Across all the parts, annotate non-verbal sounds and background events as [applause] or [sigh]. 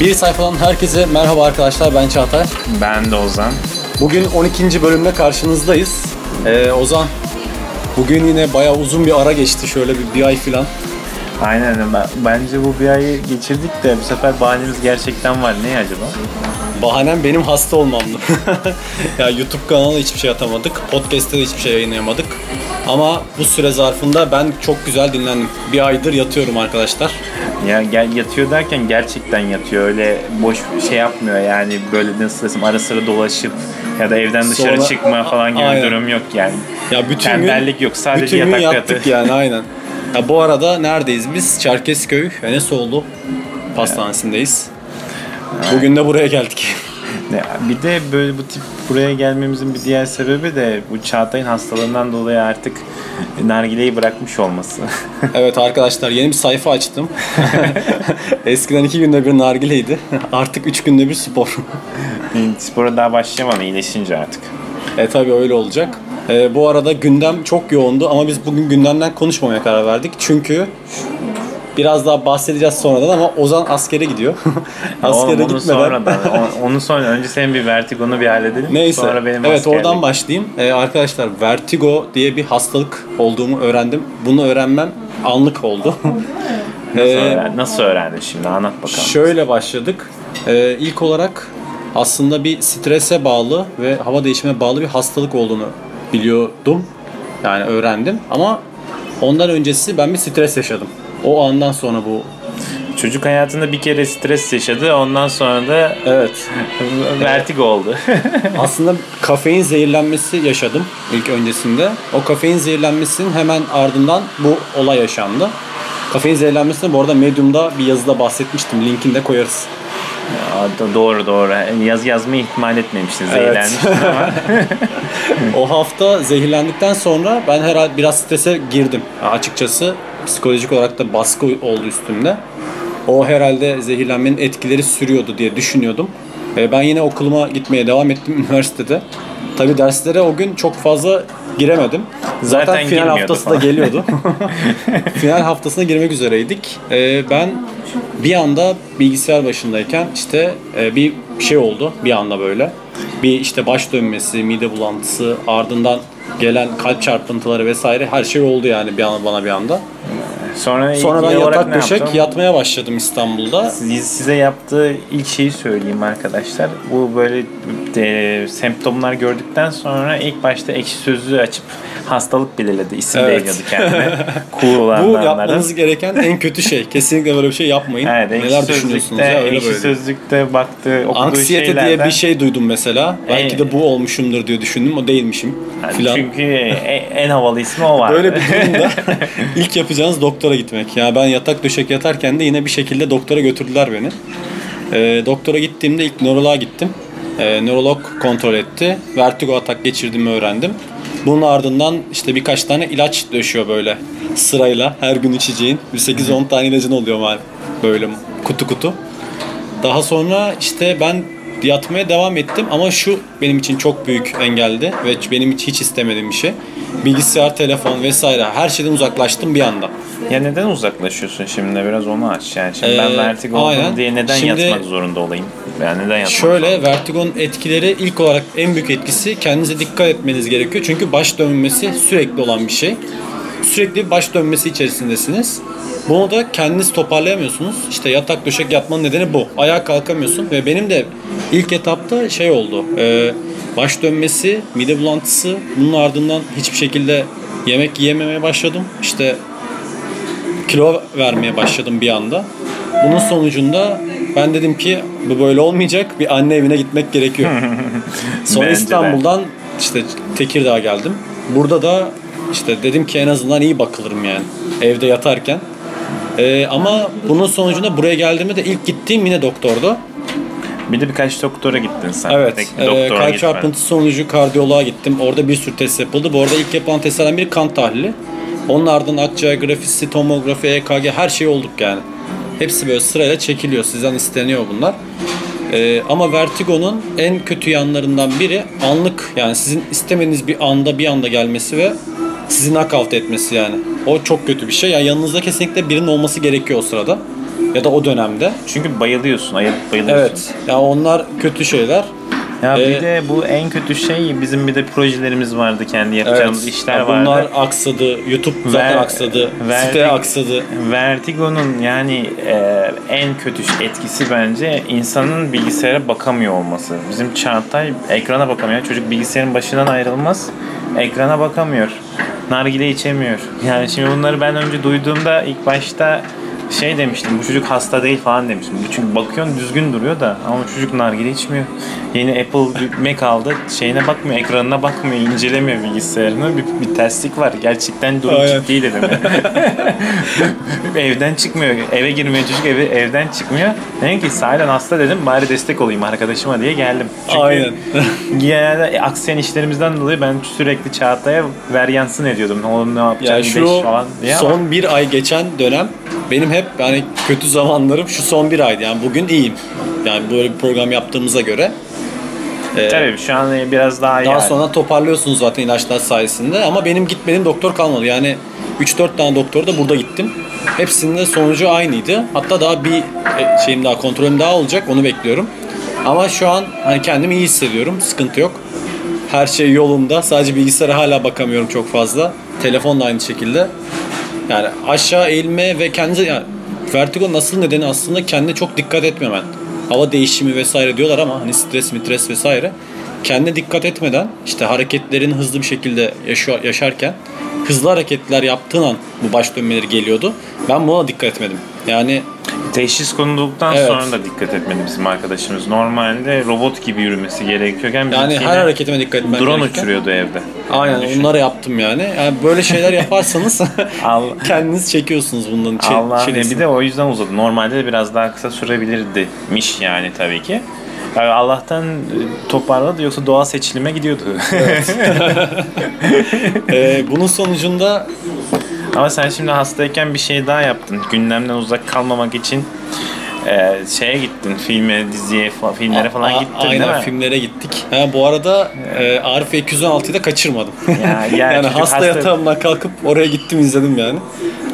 Bir sayfadan herkese merhaba arkadaşlar ben Çağatay. Ben de Ozan. Bugün 12. bölümle karşınızdayız. Ee, Ozan bugün yine bayağı uzun bir ara geçti şöyle bir, bir ay falan. Aynen ben- bence bu bir ayı geçirdik de bu sefer bahanemiz gerçekten var. Ne acaba? Bahanem benim hasta olmamdı. [laughs] ya YouTube kanalına hiçbir şey atamadık. Podcast'te de hiçbir şey yayınlayamadık. Ama bu süre zarfında ben çok güzel dinlendim. Bir aydır yatıyorum arkadaşlar. Ya gel yatıyor derken gerçekten yatıyor. Öyle boş şey yapmıyor yani böyle nasıl desem ara sıra dolaşıp ya da evden dışarı Sonra- çıkma falan gibi Aynen. bir durum yok yani. Ya bütün Tembellik gün, yok sadece bütün gün yattık yatıyor. yani aynen. Ya bu arada neredeyiz biz? Çerkezköy Enesoğlu Pastanesi'ndeyiz. Bugün de buraya geldik. Bir de böyle bu tip buraya gelmemizin bir diğer sebebi de bu Çağatay'ın hastalığından dolayı artık nargileyi bırakmış olması. [laughs] evet arkadaşlar yeni bir sayfa açtım. [laughs] Eskiden iki günde bir nargileydi. Artık üç günde bir spor. Spora daha başlayamadı iyileşince artık. e tabi öyle olacak. E, bu arada gündem çok yoğundu ama biz bugün gündemden konuşmamaya karar verdik. Çünkü biraz daha bahsedeceğiz sonradan ama Ozan askere gidiyor. [laughs] askere Oğlum, onu gitmeden. sonradan. [laughs] onu sonra önce senin bir vertigonu bir halledelim. Neyse. Sonra benim evet askerlik. oradan başlayayım. Ee, arkadaşlar vertigo diye bir hastalık olduğumu öğrendim. Bunu öğrenmem anlık oldu. [laughs] Nasıl, Ee, öğren- nasıl öğrendin şimdi anlat bakalım. şöyle başladık. Ee, ilk olarak aslında bir strese bağlı ve hava değişimine bağlı bir hastalık olduğunu biliyordum. Yani öğrendim ama ondan öncesi ben bir stres yaşadım. O andan sonra bu Çocuk hayatında bir kere stres yaşadı ondan sonra da evet [laughs] vertigo oldu. [laughs] Aslında kafein zehirlenmesi yaşadım ilk öncesinde. O kafein zehirlenmesinin hemen ardından bu olay yaşandı. Kafein zehirlenmesini bu arada Medium'da bir yazıda bahsetmiştim. Linkini de koyarız. Aa, do- doğru doğru. Yaz yazmayı ihmal etmemiştin. Evet. Ama. [laughs] O hafta zehirlendikten sonra ben herhalde biraz strese girdim. Açıkçası psikolojik olarak da baskı oldu üstümde. O herhalde zehirlenmenin etkileri sürüyordu diye düşünüyordum. Ve ben yine okuluma gitmeye devam ettim [laughs] üniversitede. Tabi derslere o gün çok fazla giremedim. Zaten, Zaten final haftası da falan. geliyordu. [laughs] final haftasına girmek üzereydik. Ee, ben bir anda bilgisayar başındayken işte e, bir şey oldu bir anda böyle. Bir işte baş dönmesi, mide bulantısı, ardından gelen kalp çarpıntıları vesaire her şey oldu yani bir anda bana bir anda. Sonra, Sonra ben ilk olarak yatak ne döşek yaptın? yatmaya başladım İstanbul'da. Siz- Size yaptığı ilk şeyi söyleyeyim arkadaşlar. Bu böyle e, semptomlar gördükten sonra ilk başta ekşi sözlüğü açıp hastalık belirledi. İsim Evet. de yazıyordu kendine. [laughs] cool Bu olanlardan. yapmanız gereken en kötü şey. Kesinlikle böyle bir şey yapmayın. Evet, ekşi Neler düşünüyorsunuz sözlükte, ya öyle ekşi böyle. sözlükte baktı, okuduğu Anksiyete şeylerden. diye bir şey duydum mesela. Belki de bu olmuşumdur diye düşündüm. O değilmişim. Yani filan. Çünkü en, en havalı ismi o [laughs] var. Böyle bir durumda [laughs] ilk yapacağınız doktora gitmek. Yani ben yatak döşek yatarken de yine bir şekilde doktora götürdüler beni. Ee, doktora gittiğimde ilk nöroloğa gittim. Ee, nörolog kontrol etti. Vertigo atak geçirdiğimi öğrendim. Bunun ardından işte birkaç tane ilaç döşüyor böyle sırayla her gün içeceğin. Bir 8-10 tane ilacın oluyor böyle kutu kutu. Daha sonra işte ben yatmaya devam ettim ama şu benim için çok büyük engeldi ve benim hiç, hiç istemediğim bir şey. Bilgisayar, telefon vesaire her şeyden uzaklaştım bir anda. Ya neden uzaklaşıyorsun şimdi? Biraz onu aç. Yani şimdi ben Ee, vertigo oldum diye neden Şimdi- yatmak zorunda olayım? Yani neden yatmak Şöyle vertigonun etkileri ilk olarak en büyük etkisi kendinize dikkat etmeniz gerekiyor. Çünkü baş dönmesi sürekli olan bir şey. Sürekli bir baş dönmesi içerisindesiniz. Bunu da kendiniz toparlayamıyorsunuz. İşte yatak döşek yatmanın nedeni bu. Ayağa kalkamıyorsun ve benim de ilk etapta şey oldu. e, baş dönmesi, mide bulantısı. Bunun ardından hiçbir şekilde yemek yiyememeye başladım. İşte kilo vermeye başladım bir anda. Bunun sonucunda ben dedim ki bu böyle olmayacak. Bir anne evine gitmek gerekiyor. [laughs] Sonra Bence. İstanbul'dan işte Tekirdağ'a geldim. Burada da işte dedim ki en azından iyi bakılırım yani evde yatarken. Ee, ama bunun sonucunda buraya geldiğimde de ilk gittiğim yine doktordu. Bir de birkaç doktora gittin sen. Evet. Tek e, doktora kalp çarpıntısı sonucu kardiyoloğa gittim. Orada bir sürü test yapıldı. Bu arada ilk yapılan testlerden biri kan tahlili. Onun ardından akciğer grafisi, tomografi, EKG her şey olduk yani. Hepsi böyle sırayla çekiliyor. Sizden isteniyor bunlar. E, ama vertigonun en kötü yanlarından biri anlık yani sizin istemediğiniz bir anda bir anda gelmesi ve sizi knockout etmesi yani. O çok kötü bir şey. Yani yanınızda kesinlikle birinin olması gerekiyor o sırada. ya da o dönemde. Çünkü bayılıyorsun, ayıp bayılıyorsun. Evet. Ya onlar kötü şeyler. Ya bir Ee, de bu en kötü şey bizim bir de projelerimiz vardı kendi yapacağımız işler Ya vardı. Bunlar aksadı. YouTube zaten Ver- aksadı. verdik- Site aksadı. Vertigo'nun yani e, en kötü etkisi bence insanın bilgisayara bakamıyor olması. Bizim Çağatay ekrana bakamıyor. Çocuk bilgisayarın başından ayrılmaz. Ekrana bakamıyor. Nargile içemiyor. Yani şimdi bunları ben önce duyduğumda ilk başta şey demiştim bu çocuk hasta değil falan demiştim. Çünkü bakıyorsun düzgün duruyor da ama çocuk nargile içmiyor. Yeni Apple bir Mac aldı şeyine bakmıyor, ekranına bakmıyor, incelemiyor bilgisayarını. Bir, bir terslik var. Gerçekten durum Aynen. ciddi dedim. [laughs] evden çıkmıyor. Eve girmiyor çocuk eve, evden çıkmıyor. Dedim ki sahiden hasta dedim bari destek olayım arkadaşıma diye geldim. Çünkü Aynen. [laughs] genelde aksayan işlerimizden dolayı ben sürekli Çağatay'a ver yansın ediyordum. Oğlum ne Ya yapacaksın şu falan diye ama- son bir ay geçen dönem benim hep yani kötü zamanlarım şu son bir aydı. Yani bugün iyiyim. Yani böyle bir program yaptığımıza göre. Ee, Tabii şu an biraz daha iyi. Daha yani. sonra toparlıyorsunuz zaten ilaçlar sayesinde ama benim gitmediğim doktor kalmadı. Yani 3-4 tane doktora da burada gittim. Hepsinin de sonucu aynıydı. Hatta daha bir e, şeyim daha kontrolüm daha olacak onu bekliyorum. Ama şu an hani kendimi iyi hissediyorum. Sıkıntı yok. Her şey yolunda. Sadece bilgisayara hala bakamıyorum çok fazla. Telefon da aynı şekilde. Yani aşağı eğilme ve kendi yani vertigo nasıl nedeni aslında kendine çok dikkat etmemen. Hava değişimi vesaire diyorlar ama hani stres mitres vesaire. Kendine dikkat etmeden işte hareketlerin hızlı bir şekilde yaşa- yaşarken hızlı hareketler yaptığın an bu baş dönmeleri geliyordu. Ben buna dikkat etmedim. Yani Teşhis konulduktan Evet. sonra da dikkat etmedi bizim arkadaşımız. Normalde robot gibi yürümesi gerekiyorken yani her hareketime dikkat etmem drone gerekirken- uçuruyordu evde. Aynen Düşün. onları yaptım yani. yani böyle şeyler yaparsanız [laughs] [laughs] kendiniz çekiyorsunuz bundan çe- Allah çilesini. bir de o yüzden uzadı. Normalde de biraz daha kısa sürebilirdimiş yani tabii ki. Yani Allah'tan e, toparladı yoksa doğal seçilime gidiyordu. [laughs] Ee, bunun sonucunda Ama sen şimdi hastayken bir şey daha yaptın. Gündemden uzak kalmamak için e, şeye gittin. Filme, diziye, fa- filmlere falan A- gittin Aynen değil mi? filmlere gittik. Ha, bu arada e, Arif 216'yı da kaçırmadım. Ya, ya [laughs] yani hasta, hasta- yatağımdan kalkıp oraya gittim izledim yani.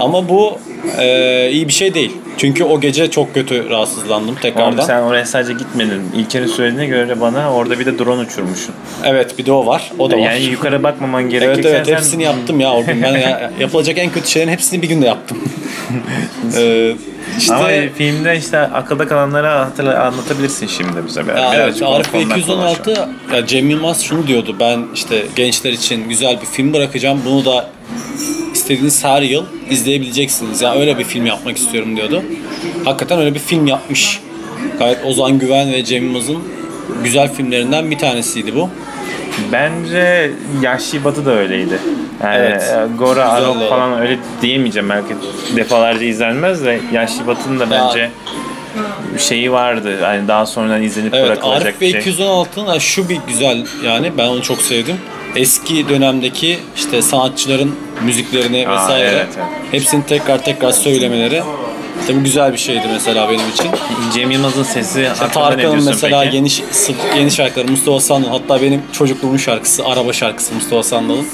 Ama bu e, iyi bir şey değil. Çünkü o gece çok kötü rahatsızlandım Oğlum tekrardan. sen oraya sadece gitmedin. İlker'in söylediğine göre bana orada bir de drone uçurmuşsun. Evet bir de o var. O da var. Yani [laughs] yukarı bakmaman Evet gerekirken evet sen hepsini yaptım ya o gün. Ben ya- yapılacak en kötü şeylerin hepsini bir günde yaptım. ee, [laughs] işte Ama filmde işte akılda kalanları hatırla, anlatabilirsin şimdi bize. Biraz, Ya evet, Arif Bey konudan 216 ya Cem Yılmaz şunu diyordu. Ben işte gençler için güzel bir film bırakacağım. Bunu da istediğiniz her yıl izleyebileceksiniz. Ya öyle bir film yapmak istiyorum diyordu. Hakikaten öyle bir film yapmış. Gayet Ozan Güven ve Cem Yılmaz'ın güzel filmlerinden bir tanesiydi bu. Bence Yaşlı Batı da öyleydi. Yani Evet. e, Gora, Arok falan öyle diyemeyeceğim belki defalarca izlenmez de Yaşlı Batı'nın da bence şeyi vardı. Yani daha sonradan izlenip Evet bırakılacak Arif şey. 216'nın ha, şu bir güzel yani ben onu çok sevdim. Eski dönemdeki işte sanatçıların müziklerini Aa, vesaire evet, evet. hepsini tekrar tekrar söylemeleri tabii güzel bir şeydi mesela benim için. Cem Yılmaz'ın sesi ne Tarkan'ın mesela peki? yeni ş- yeni şarkıları Mustafa Sandal hatta benim çocukluğumun şarkısı araba şarkısı Mustafa Sandal'ın.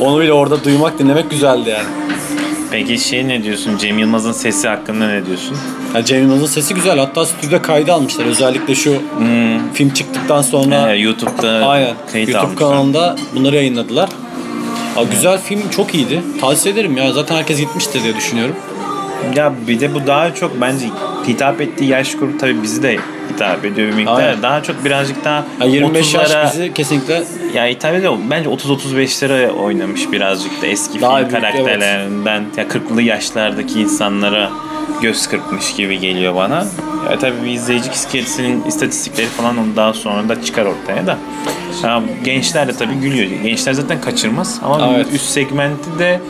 Onu bile orada duymak dinlemek güzeldi yani. Peki şey ne diyorsun? Cem Yılmaz'ın sesi hakkında ne diyorsun? Ya Cem Yılmaz'ın sesi güzel. Hatta stüdyo kaydı almışlar. Özellikle şu film çıktıktan sonra Ee, YouTube'da aynen kayıt YouTube almışlar. kanalında bunları yayınladılar. Ya güzel film çok iyiydi. Tavsiye ederim ya. Zaten herkes gitmiştir diye düşünüyorum. Ya bir de bu daha çok bence hitap ettiği yaş grubu tabii bizi de hitap ediyor bir miktar. Aynen. Daha çok birazcık daha Ya 25 yaş 30'lara bizi kesinlikle ya hitap ediyor. Bence 30-35'lere oynamış birazcık da eski Daha film büyük, karakterlerinden ya 40'lı yaşlardaki insanlara göz kırpmış gibi geliyor bana. Ya tabii bir izleyici kitlesinin istatistikleri falan onu daha sonra da çıkar ortaya da. Ya gençler de tabii gülüyor. Gençler zaten kaçırmaz ama Evet. üst segmenti de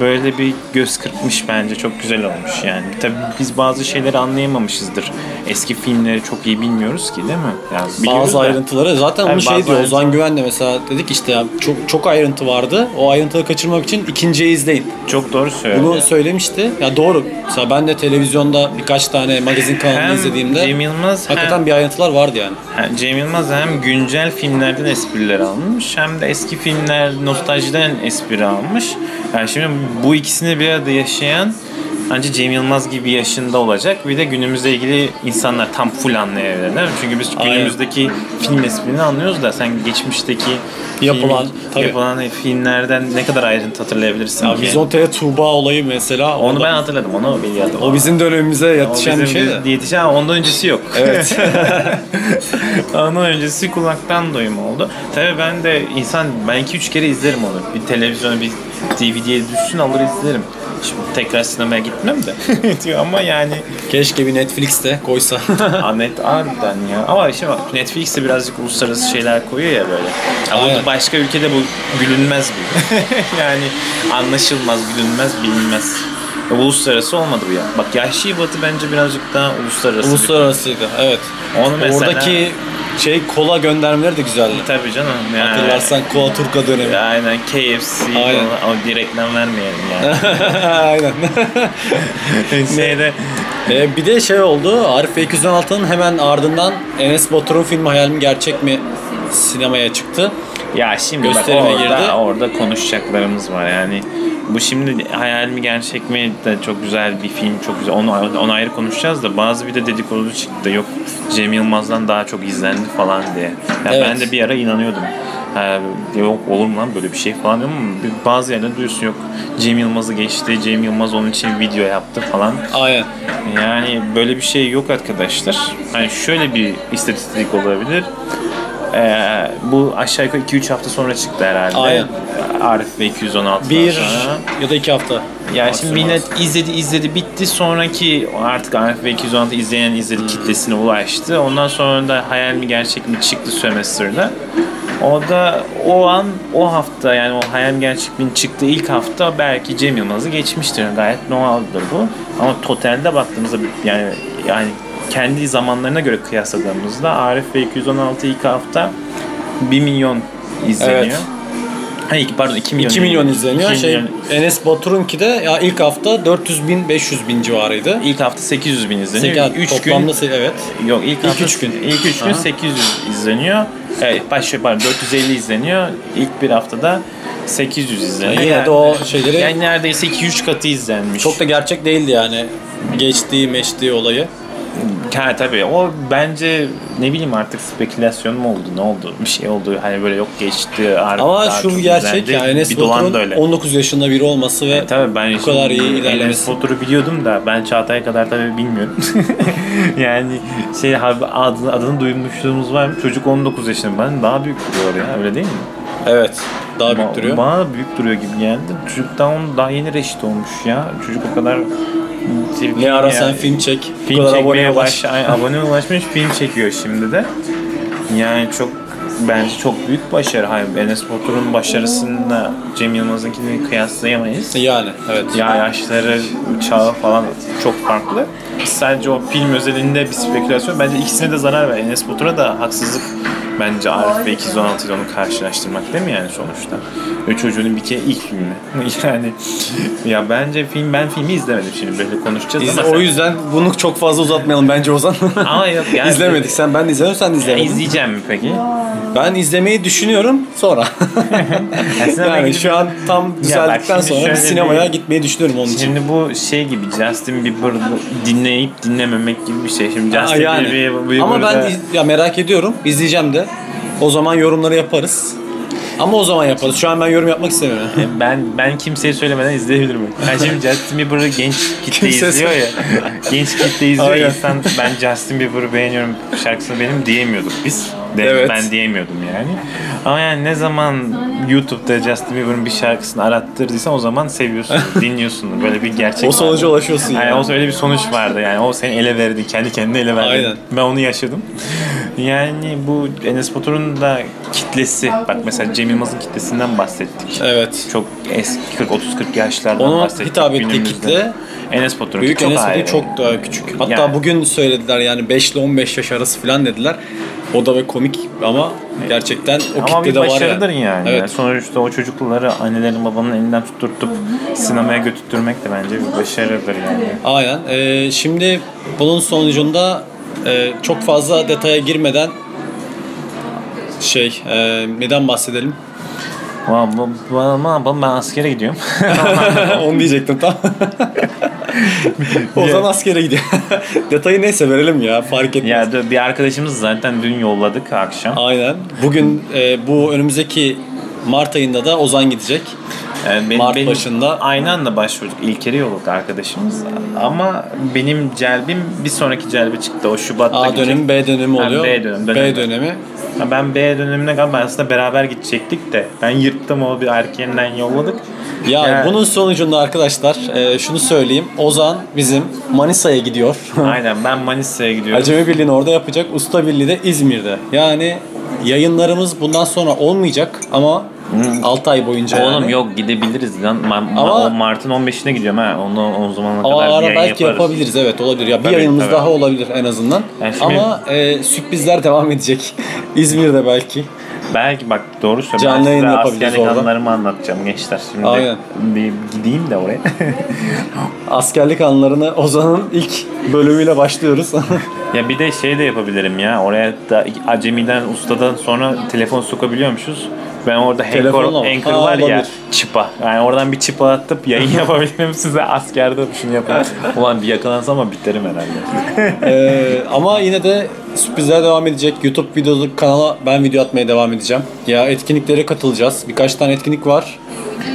böyle bir göz kırpmış bence çok güzel olmuş yani. Tabii biz bazı şeyleri anlayamamışızdır. Eski filmleri çok iyi bilmiyoruz ki değil mi? Yani biliyoruz bazı da. ayrıntıları zaten Tabii onu şey diyor Ozan ayrıntılar- Güven de mesela dedik işte ya çok çok ayrıntı vardı. O ayrıntıları kaçırmak için ikinciyi izleyin. Çok doğru söylüyor. Bunu söylemişti. Ya doğru. Mesela ben de televizyonda birkaç tane magazin kanalını Hem izlediğimde Cem Yılmaz hakikaten hem, bir ayrıntılar vardı yani. hem Cem Yılmaz hem güncel filmlerden espriler almış hem de eski filmler nostaljiden espri almış. Yani şimdi bu ikisini bir arada yaşayan ancak Cem Yılmaz gibi yaşında olacak. Bir de günümüzle ilgili insanlar tam full anlayabilirler. Çünkü biz Aynen. günümüzdeki film esprini anlıyoruz da sen geçmişteki Yapılan, film- tabii. yapılan filmlerden ne kadar ayrıntı hatırlayabilirsin Ya ki? Vizontele Tuğba olayı mesela. Onu orada- ben hatırladım. Onu biliyordum. o bizim dönemimize yetişen bir şey de. Yetişen ondan öncesi yok. Evet. [laughs] Ondan öncesi kulaktan duyma oldu. Tabii ben de insan ben iki üç kere izlerim onu. Bir televizyona bir DVD'ye düşsün alır izlerim. Şimdi tekrar sinemaya gitmem de. [laughs] Diyor ama yani Keşke bir Netflix'te koysa. [laughs] Anet harbiden ya. Ama işte bak Netflix'te birazcık uluslararası şeyler koyuyor ya böyle. Ama Aynen. başka ülkede bu gülünmez bu. [laughs] yani anlaşılmaz, gülünmez, bilinmez. Ya Uluslararası olmadı bu ya. Bak Yahşi Batı bence birazcık daha uluslararası. bir- Uluslararasıydı. Evet. Onu mesela... Oradaki şey kola göndermeleri de güzeldi. Tabii canım. Yani... Hatırlarsan Kola Turka dönemi. Aynen KFC Aynen. ama bir reklam vermeyelim yani. [laughs] Aynen. [laughs] Şeyde Ee, bir de şey oldu. Arif 216'nın hemen ardından Enes Batur'un filmi Hayal mi Gerçek mi sinemaya çıktı. Ya şimdi Gösterime bak orada, girdi. orada konuşacaklarımız var yani. Bu şimdi hayal mi gerçek mi de çok güzel bir film çok güzel onu, onu ayrı konuşacağız da bazı bir de dedikodu çıktı yok Cem Yılmaz'dan daha çok izlendi falan diye. Ya Evet. Ben de bir ara inanıyordum. Ha, yok olur mu lan böyle bir şey falan ama bazı yerlerde duyuyorsun yok Cem Yılmaz'ı geçti Cem Yılmaz onun için video yaptı falan. Aynen. Yani böyle bir şey yok arkadaşlar. Hani şöyle bir istatistik olabilir. Ee, bu aşağı yukarı 2-3 hafta sonra çıktı herhalde. Aynen. Arif ve 216 Bir sonra. ya da iki hafta. Yani şimdi millet izledi izledi bitti sonraki artık Arif ve 216 izleyen izledi kitlesine ulaştı. Ondan sonra da hayal mi gerçek mi çıktı Sömestr'da. O da o an o hafta yani o hayal mi gerçek mi çıktığı ilk hafta belki Cem Yılmaz'ı geçmiştir. Gayet normaldir bu. Ama totalde baktığımızda yani yani kendi zamanlarına göre kıyasladığımızda Arif ve 216 ilk hafta 1 milyon izleniyor. Evet. Ha, iki, pardon 2 milyon. 2 milyon izleniyor. 2 Şey, milyon. Enes Batur'unki de ya ilk hafta 400 bin 500 bin civarıydı. İlk hafta 800 bin izleniyor. Sekiz- 3 toplamda gün evet. yok ilk, İlk hafta, üç gün. İlk 3 gün Aha. 800 izleniyor. Evet, baş pardon 450 izleniyor. İlk bir haftada 800 izleniyor. Yine de o şeyleri- yani neredeyse 2-3 katı izlenmiş. Çok da gerçek değildi yani. Geçtiği meçtiği olayı. Ha tabii o bence ne bileyim artık spekülasyon mu oldu ne oldu bir şey oldu hani böyle yok geçti artık Ama şu gerçek izlendi. ya Enes Batur'un öyle. 19 yaşında biri olması ve E, tabii ben bu kadar iyi şimdi Enes ilerlemesi. Batur'u biliyordum da ben Çağatay kadar tabii bilmiyorum. [laughs] yani şey adını, adını duymuşluğumuz var mı? Çocuk 19 yaşında. Ben daha büyük duruyor ya öyle değil mi? Evet. Daha büyük Ba- duruyor. Bana büyük duruyor gibi geldi. Çocuk onun daha yeni reşit olmuş ya. Çocuk o kadar Ne ara sen film çek. Film kadar aboneye ulaş. abone ulaşmış film çekiyor şimdi de. Yani çok bence çok büyük başarı. Hayır, Enes Batur'un başarısını Cem Yılmaz'ınkini kıyaslayamayız. Yani evet. Ya yaşları, çağı falan çok farklı. Sadece o film özelinde bir spekülasyon. Bence ikisine de zarar ver. Enes Batur'a da haksızlık bence Arif ve 216 ile onu karşılaştırmak değil mi yani sonuçta? Ve çocuğun bir kere ilk filmi. [laughs] yani ya bence film ben filmi izlemedim şimdi böyle konuşacağız İzle- ama o sen- yüzden bunu çok fazla uzatmayalım bence Ozan. [laughs] Ama yok yani İzlemedik. Sen ben de sen de izlemedin. izleyeceğim mi peki? [laughs] Ben izlemeyi düşünüyorum sonra. yani gidip- şu an tam düzeldikten sonra bir sinemaya bir- gitmeyi düşünüyorum onun için. Şimdi bu şey gibi Justin Bieber'ı dinleyip dinlememek gibi bir şey. Şimdi Aa, Justin yani. Bieber'ı Ama ben iz- ya merak ediyorum. İzleyeceğim de. O zaman yorumları yaparız. Ama o zaman yaparız. Şu an ben yorum yapmak istemiyorum. ben ben kimseye söylemeden izleyebilirim. Ben şimdi Justin Bieber'ı genç kitle Kimse izliyor ya. genç kitle izliyor. Aynen. İnsan ben Justin Bieber'ı beğeniyorum şarkısını benim diyemiyorduk biz. De, Evet. Ben diyemiyordum yani. Ama yani ne zaman YouTube'da Justin Bieber'ın bir şarkısını arattırdıysan o zaman seviyorsun, [laughs] dinliyorsun. Böyle bir gerçek O sonuca vardı. ulaşıyorsun Yani yani. o öyle bir sonuç vardı yani o seni ele verdi kendi kendine ele verdi. Aynen. Ben onu yaşadım. Yani bu Enes Batur'un da kitlesi bak mesela Cem Yılmaz'ın kitlesinden bahsettik. Evet. Çok eski 40 30 40 yaşlardan Ona bahsettik. hitap ettiği kitle Enes Batur'un Büyük çok Enes Batur çok daha küçük. Hatta Yani. bugün söylediler yani 5 ile 15 yaş arası falan dediler. O da ve komik ama gerçekten o ama bir kitlede var başarıdır yani. yani. Evet. Sonuçta o çocukları annelerin babanın elinden tutturtup sinemaya götürtmek de bence bir başarıdır yani. Aynen. Ee, şimdi bunun sonucunda e, çok fazla detaya girmeden şey e, neden bahsedelim? Bu- ne yapalım ben askere gidiyorum. [laughs] Onu diyecektim tam. [laughs] [laughs] Ozan askere gidiyor. [laughs] Detayı neyse verelim ya fark etmez. Ya bir arkadaşımız zaten dün yolladık akşam. Aynen. Bugün e, bu önümüzdeki Mart ayında da Ozan gidecek. Yani Mart başında. Aynı anda başvurduk. İlker'i yolladık arkadaşımız. Ama benim celbim bir sonraki celbe çıktı. O Şubat'ta A gidecek. dönemi, B dönemi oluyor. B dönemi, B dönemi. dönemi. Ha, Ben B dönemine galiba aslında beraber gidecektik de ben yırttım o bir erkeğinden yolladık. Ya Ya- bunun sonucunda arkadaşlar e, şunu söyleyeyim. Ozan bizim Manisa'ya gidiyor. [laughs] Aynen ben Manisa'ya gidiyorum. Acemi Birliği'ni orada yapacak. Usta Birliği de İzmir'de. Yani yayınlarımız bundan sonra olmayacak ama 6 ay boyunca Oğlum yani. yok gidebiliriz lan. Ma- ma- Ama- Mart'ın 15'ine gidiyorum ha. Onu o zamana Ama kadar ara yayın belki yaparız. yapabiliriz evet olabilir. Ya bir Tabii, yayınımız tabii. daha olabilir en azından. Yani şimdi- Ama e, sürprizler devam edecek. [laughs] İzmir'de belki. Belki bak doğru söylüyorsun. Canlı yayın yapabiliriz askerlik orada. anılarımı anlatacağım gençler. Şimdi Aynen. bir gideyim de oraya. [laughs] Askerlik anlarını Ozan'ın ilk bölümüyle başlıyoruz. [laughs] ya bir de şey de yapabilirim ya. Oraya da acemiden ustadan sonra telefon sokabiliyormuşuz. Ben orada Telefonla mı? Anchor, Anchor Ha, var ya olabilir. çıpa. Yani oradan bir çıpa atıp yayın [laughs] yapabilirim size askerde şunu yapın. [laughs] Ulan bir yakalansam ama biterim herhalde. [laughs] Ee, ama yine de sürprizler devam edecek. YouTube videolu kanala ben video atmaya devam edeceğim. Ya etkinliklere katılacağız. Birkaç tane etkinlik var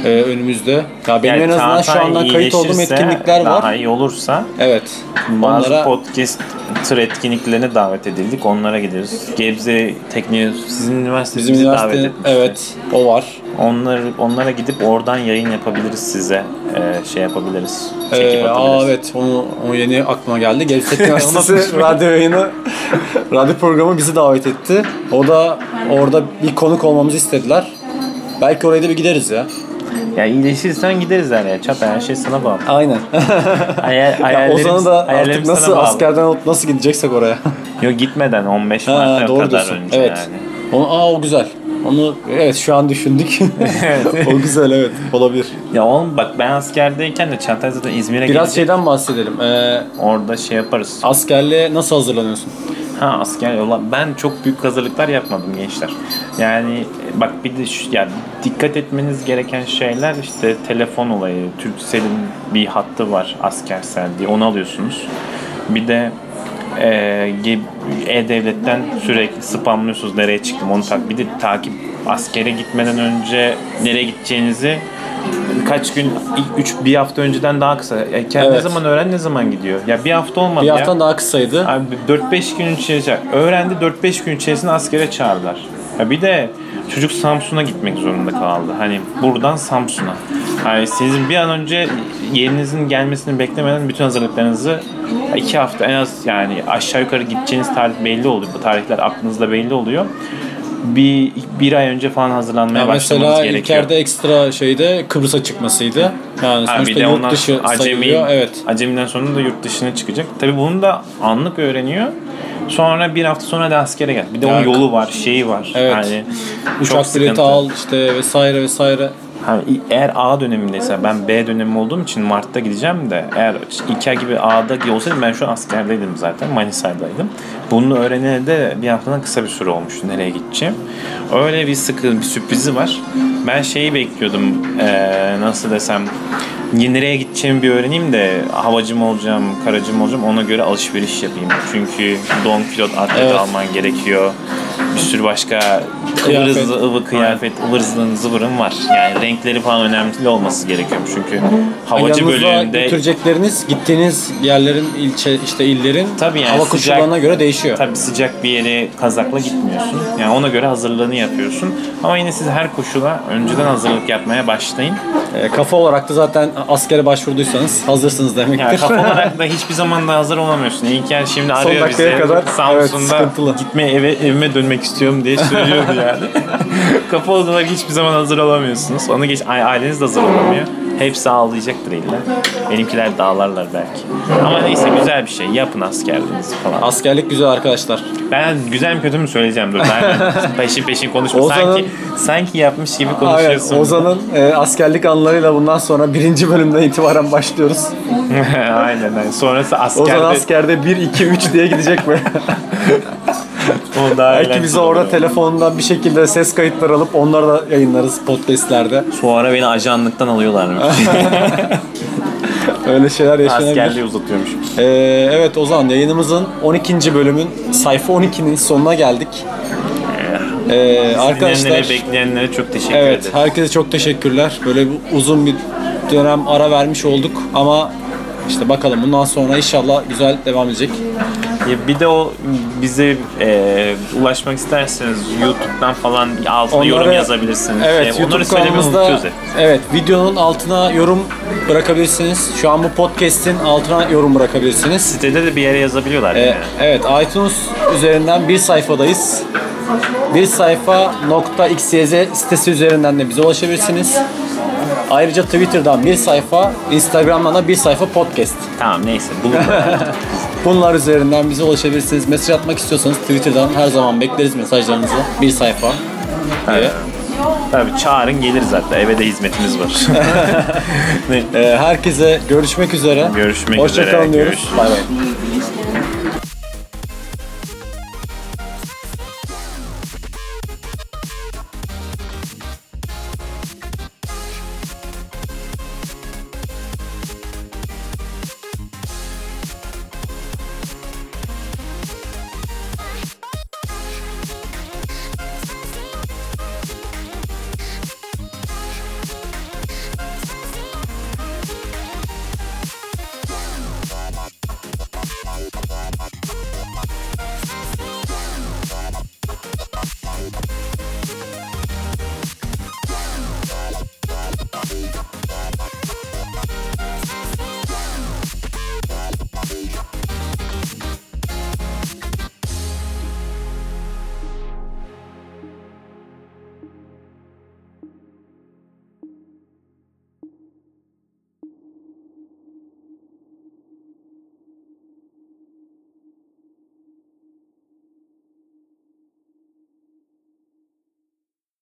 ee, önümüzde. Ya benim Yani en azından şu andan kayıt olduğum etkinlikler Daha var. iyi olursa Evet. bazı Onlara podcast tır etkinliklerine davet edildik. Onlara gideriz. Gebze Tekniği sizin üniversite bizim bizi davet üniversite etmişti. evet o var. Onlar onlara gidip oradan yayın yapabiliriz size. Ee, şey yapabiliriz. Çekip Ee, atabiliriz. aa evet onu, o yeni aklıma geldi. Gebze Üniversitesi [laughs] Unutmuşum. radyo yayını [laughs] radyo programı bizi davet etti. O da orada bir konuk olmamızı istediler. Belki oraya da bir gideriz ya. Ya iyileşirsen gideriz yani. Çap her şey sana bağlı. Aynen. [laughs] Hayal, ya Ozan'ı da artık nasıl askerden alıp nasıl gideceksek oraya. [laughs] Yok gitmeden 15 Ha, Mart'a doğru kadar diyorsun. önce Evet. yani. Onu, aa o güzel. Onu evet şu an düşündük. [laughs] Evet. o güzel evet olabilir. Ya oğlum bak ben askerdeyken de Çağatay zaten İzmir'e Biraz gelecek. şeyden bahsedelim. Ee, Orada şey yaparız. askerliğe nasıl hazırlanıyorsun? Ha asker yolla. Ben çok büyük hazırlıklar yapmadım gençler. Yani bak bir de şu, yani dikkat etmeniz gereken şeyler işte telefon olayı. Turkcell'in bir hattı var askersel diye onu alıyorsunuz. Bir de e, e-devletten sürekli spamlıyorsunuz nereye çıktım onu tak. Bir de takip askere gitmeden önce nereye gideceğinizi kaç gün, ilk üç, bir hafta önceden daha kısa. Ya, ne Evet. zaman öğren ne zaman gidiyor? Ya bir hafta olmadı Bir ya. haftan daha kısaydı. Abi 4-5 gün içerisinde öğrendi 4-5 gün içerisinde askere çağırdılar. Ya bir de çocuk Samsun'a gitmek zorunda kaldı. Hani buradan Samsun'a. Hani sizin bir an önce yerinizin gelmesini beklemeden bütün hazırlıklarınızı iki hafta en az yani aşağı yukarı gideceğiniz tarih belli oluyor. Bu tarihler aklınızda belli oluyor. Bir, bir ay önce falan hazırlanmaya Ya başlamanız mesela gerekiyor. İlker'de ekstra şeyde Kıbrıs'a çıkmasıydı. Yani Ha, bir de yurt dışı acemi, sayılıyor. Evet. acemiden sonra da yurt dışına çıkacak. Tabii bunu da anlık öğreniyor. Sonra bir hafta sonra da askere gel. Bir de Ya, onun yolu var, şeyi var. Evet. Yani Uçak bileti al işte vesaire vesaire. Ha, eğer A dönemindeyse ben B dönemi olduğum için Mart'ta gideceğim de eğer ay gibi A'da olsaydım ben şu an askerdeydim zaten Manisa'daydım. Bunu öğrenene de bir haftadan kısa bir süre olmuştu nereye gideceğim. Öyle bir sıkı bir sürprizi var. Ben şeyi bekliyordum eee, nasıl desem nereye gideceğimi bir öğreneyim de havacı mı olacağım, karacı mı olacağım ona göre alışveriş yapayım. Çünkü don pilot atlet Evet. alman gerekiyor. Bir sürü başka ıvır Kıyafet. zıvı, ıvı kıyafet, ıvır zıvın zıvırın var. Yani renkleri falan önemli olması gerekiyor. Çünkü havacı Yanınızda bölümünde götürecekleriniz gittiğiniz yerlerin ilçe işte illerin Tabii yani hava sıcak- koşullarına göre değişiyor. tabii sıcak bir yere kazakla gitmiyorsun. Yani ona göre hazırlığını yapıyorsun. Ama yine siz her koşula önceden hazırlık yapmaya başlayın. Ee, kafa olarak da zaten askere başvurduysanız hazırsınız demektir. Yani kafa olarak da hiçbir zaman da hazır olamıyorsun. İlker şimdi Son arıyor dakikaya bizi. kadar, evet, Samsun'da sıkıntılı. gitmeye eve, evime dönmek istiyorum diye söylüyordu yani. [laughs] kafa olarak hiçbir zaman hazır olamıyorsunuz. Onu geç, aileniz de hazır olamıyor. Hepsi ağlayacaktır illa. Benimkiler de ağlarlar belki. Ama neyse güzel bir şey. Yapın askerliğinizi falan. Askerlik güzel arkadaşlar. Ben güzel mi kötü mü söyleyeceğim dur. Ben [laughs] peşin peşin konuşma. Ozan'ın- Sanki sanki yapmış gibi Aynen. konuşuyorsun. Ozan'ın e, askerlik anılarıyla bundan sonra birinci bölümden itibaren başlıyoruz. [laughs] Aynen. aynen. Sonrası askerde. Ozan askerde 1, 2, 3 diye gidecek mi? [laughs] o daha Belki eğlenceli bize orada telefondan bir şekilde ses kayıtları alıp onları da yayınlarız podcastlerde. Ara beni ajanlıktan alıyorlarmış. [laughs] Öyle şeyler yaşanabilir. Askerliği uzatıyormuş. Ee, evet Ozan yayınımızın 12. bölümün sayfa 12'nin sonuna geldik. Ee, arkadaşlar bekleyenlere çok teşekkür evet ederim. herkese çok teşekkürler. Böyle uzun bir dönem ara vermiş olduk ama işte bakalım bundan sonra inşallah güzel devam edecek. Ya bir de o bize e, ulaşmak isterseniz YouTube'dan falan altına yorum Onları- yazabilirsiniz. Evet, E, YouTube kanalımızda evet videonun altına yorum bırakabilirsiniz. Şu an bu podcast'in altına yorum bırakabilirsiniz. Sitede de bir yere yazabiliyorlar Ee, yani. evet iTunes üzerinden bir sayfadayız. Bir sayfa nokta XYZ sitesi üzerinden de bize ulaşabilirsiniz. Ayrıca Twitter'dan bir sayfa, Instagram'dan da bir sayfa podcast. Tamam neyse bulun. [laughs] Bunlar üzerinden bize ulaşabilirsiniz. Mesaj atmak istiyorsanız Twitter'dan her zaman bekleriz mesajlarınızı. Bir sayfa. diye. Tabii çağırın geliriz hatta eve de hizmetimiz var. [laughs] Ee, herkese görüşmek üzere. Görüşmek Hoşça üzere, kalın diyoruz. görüşürüz. Bay bay.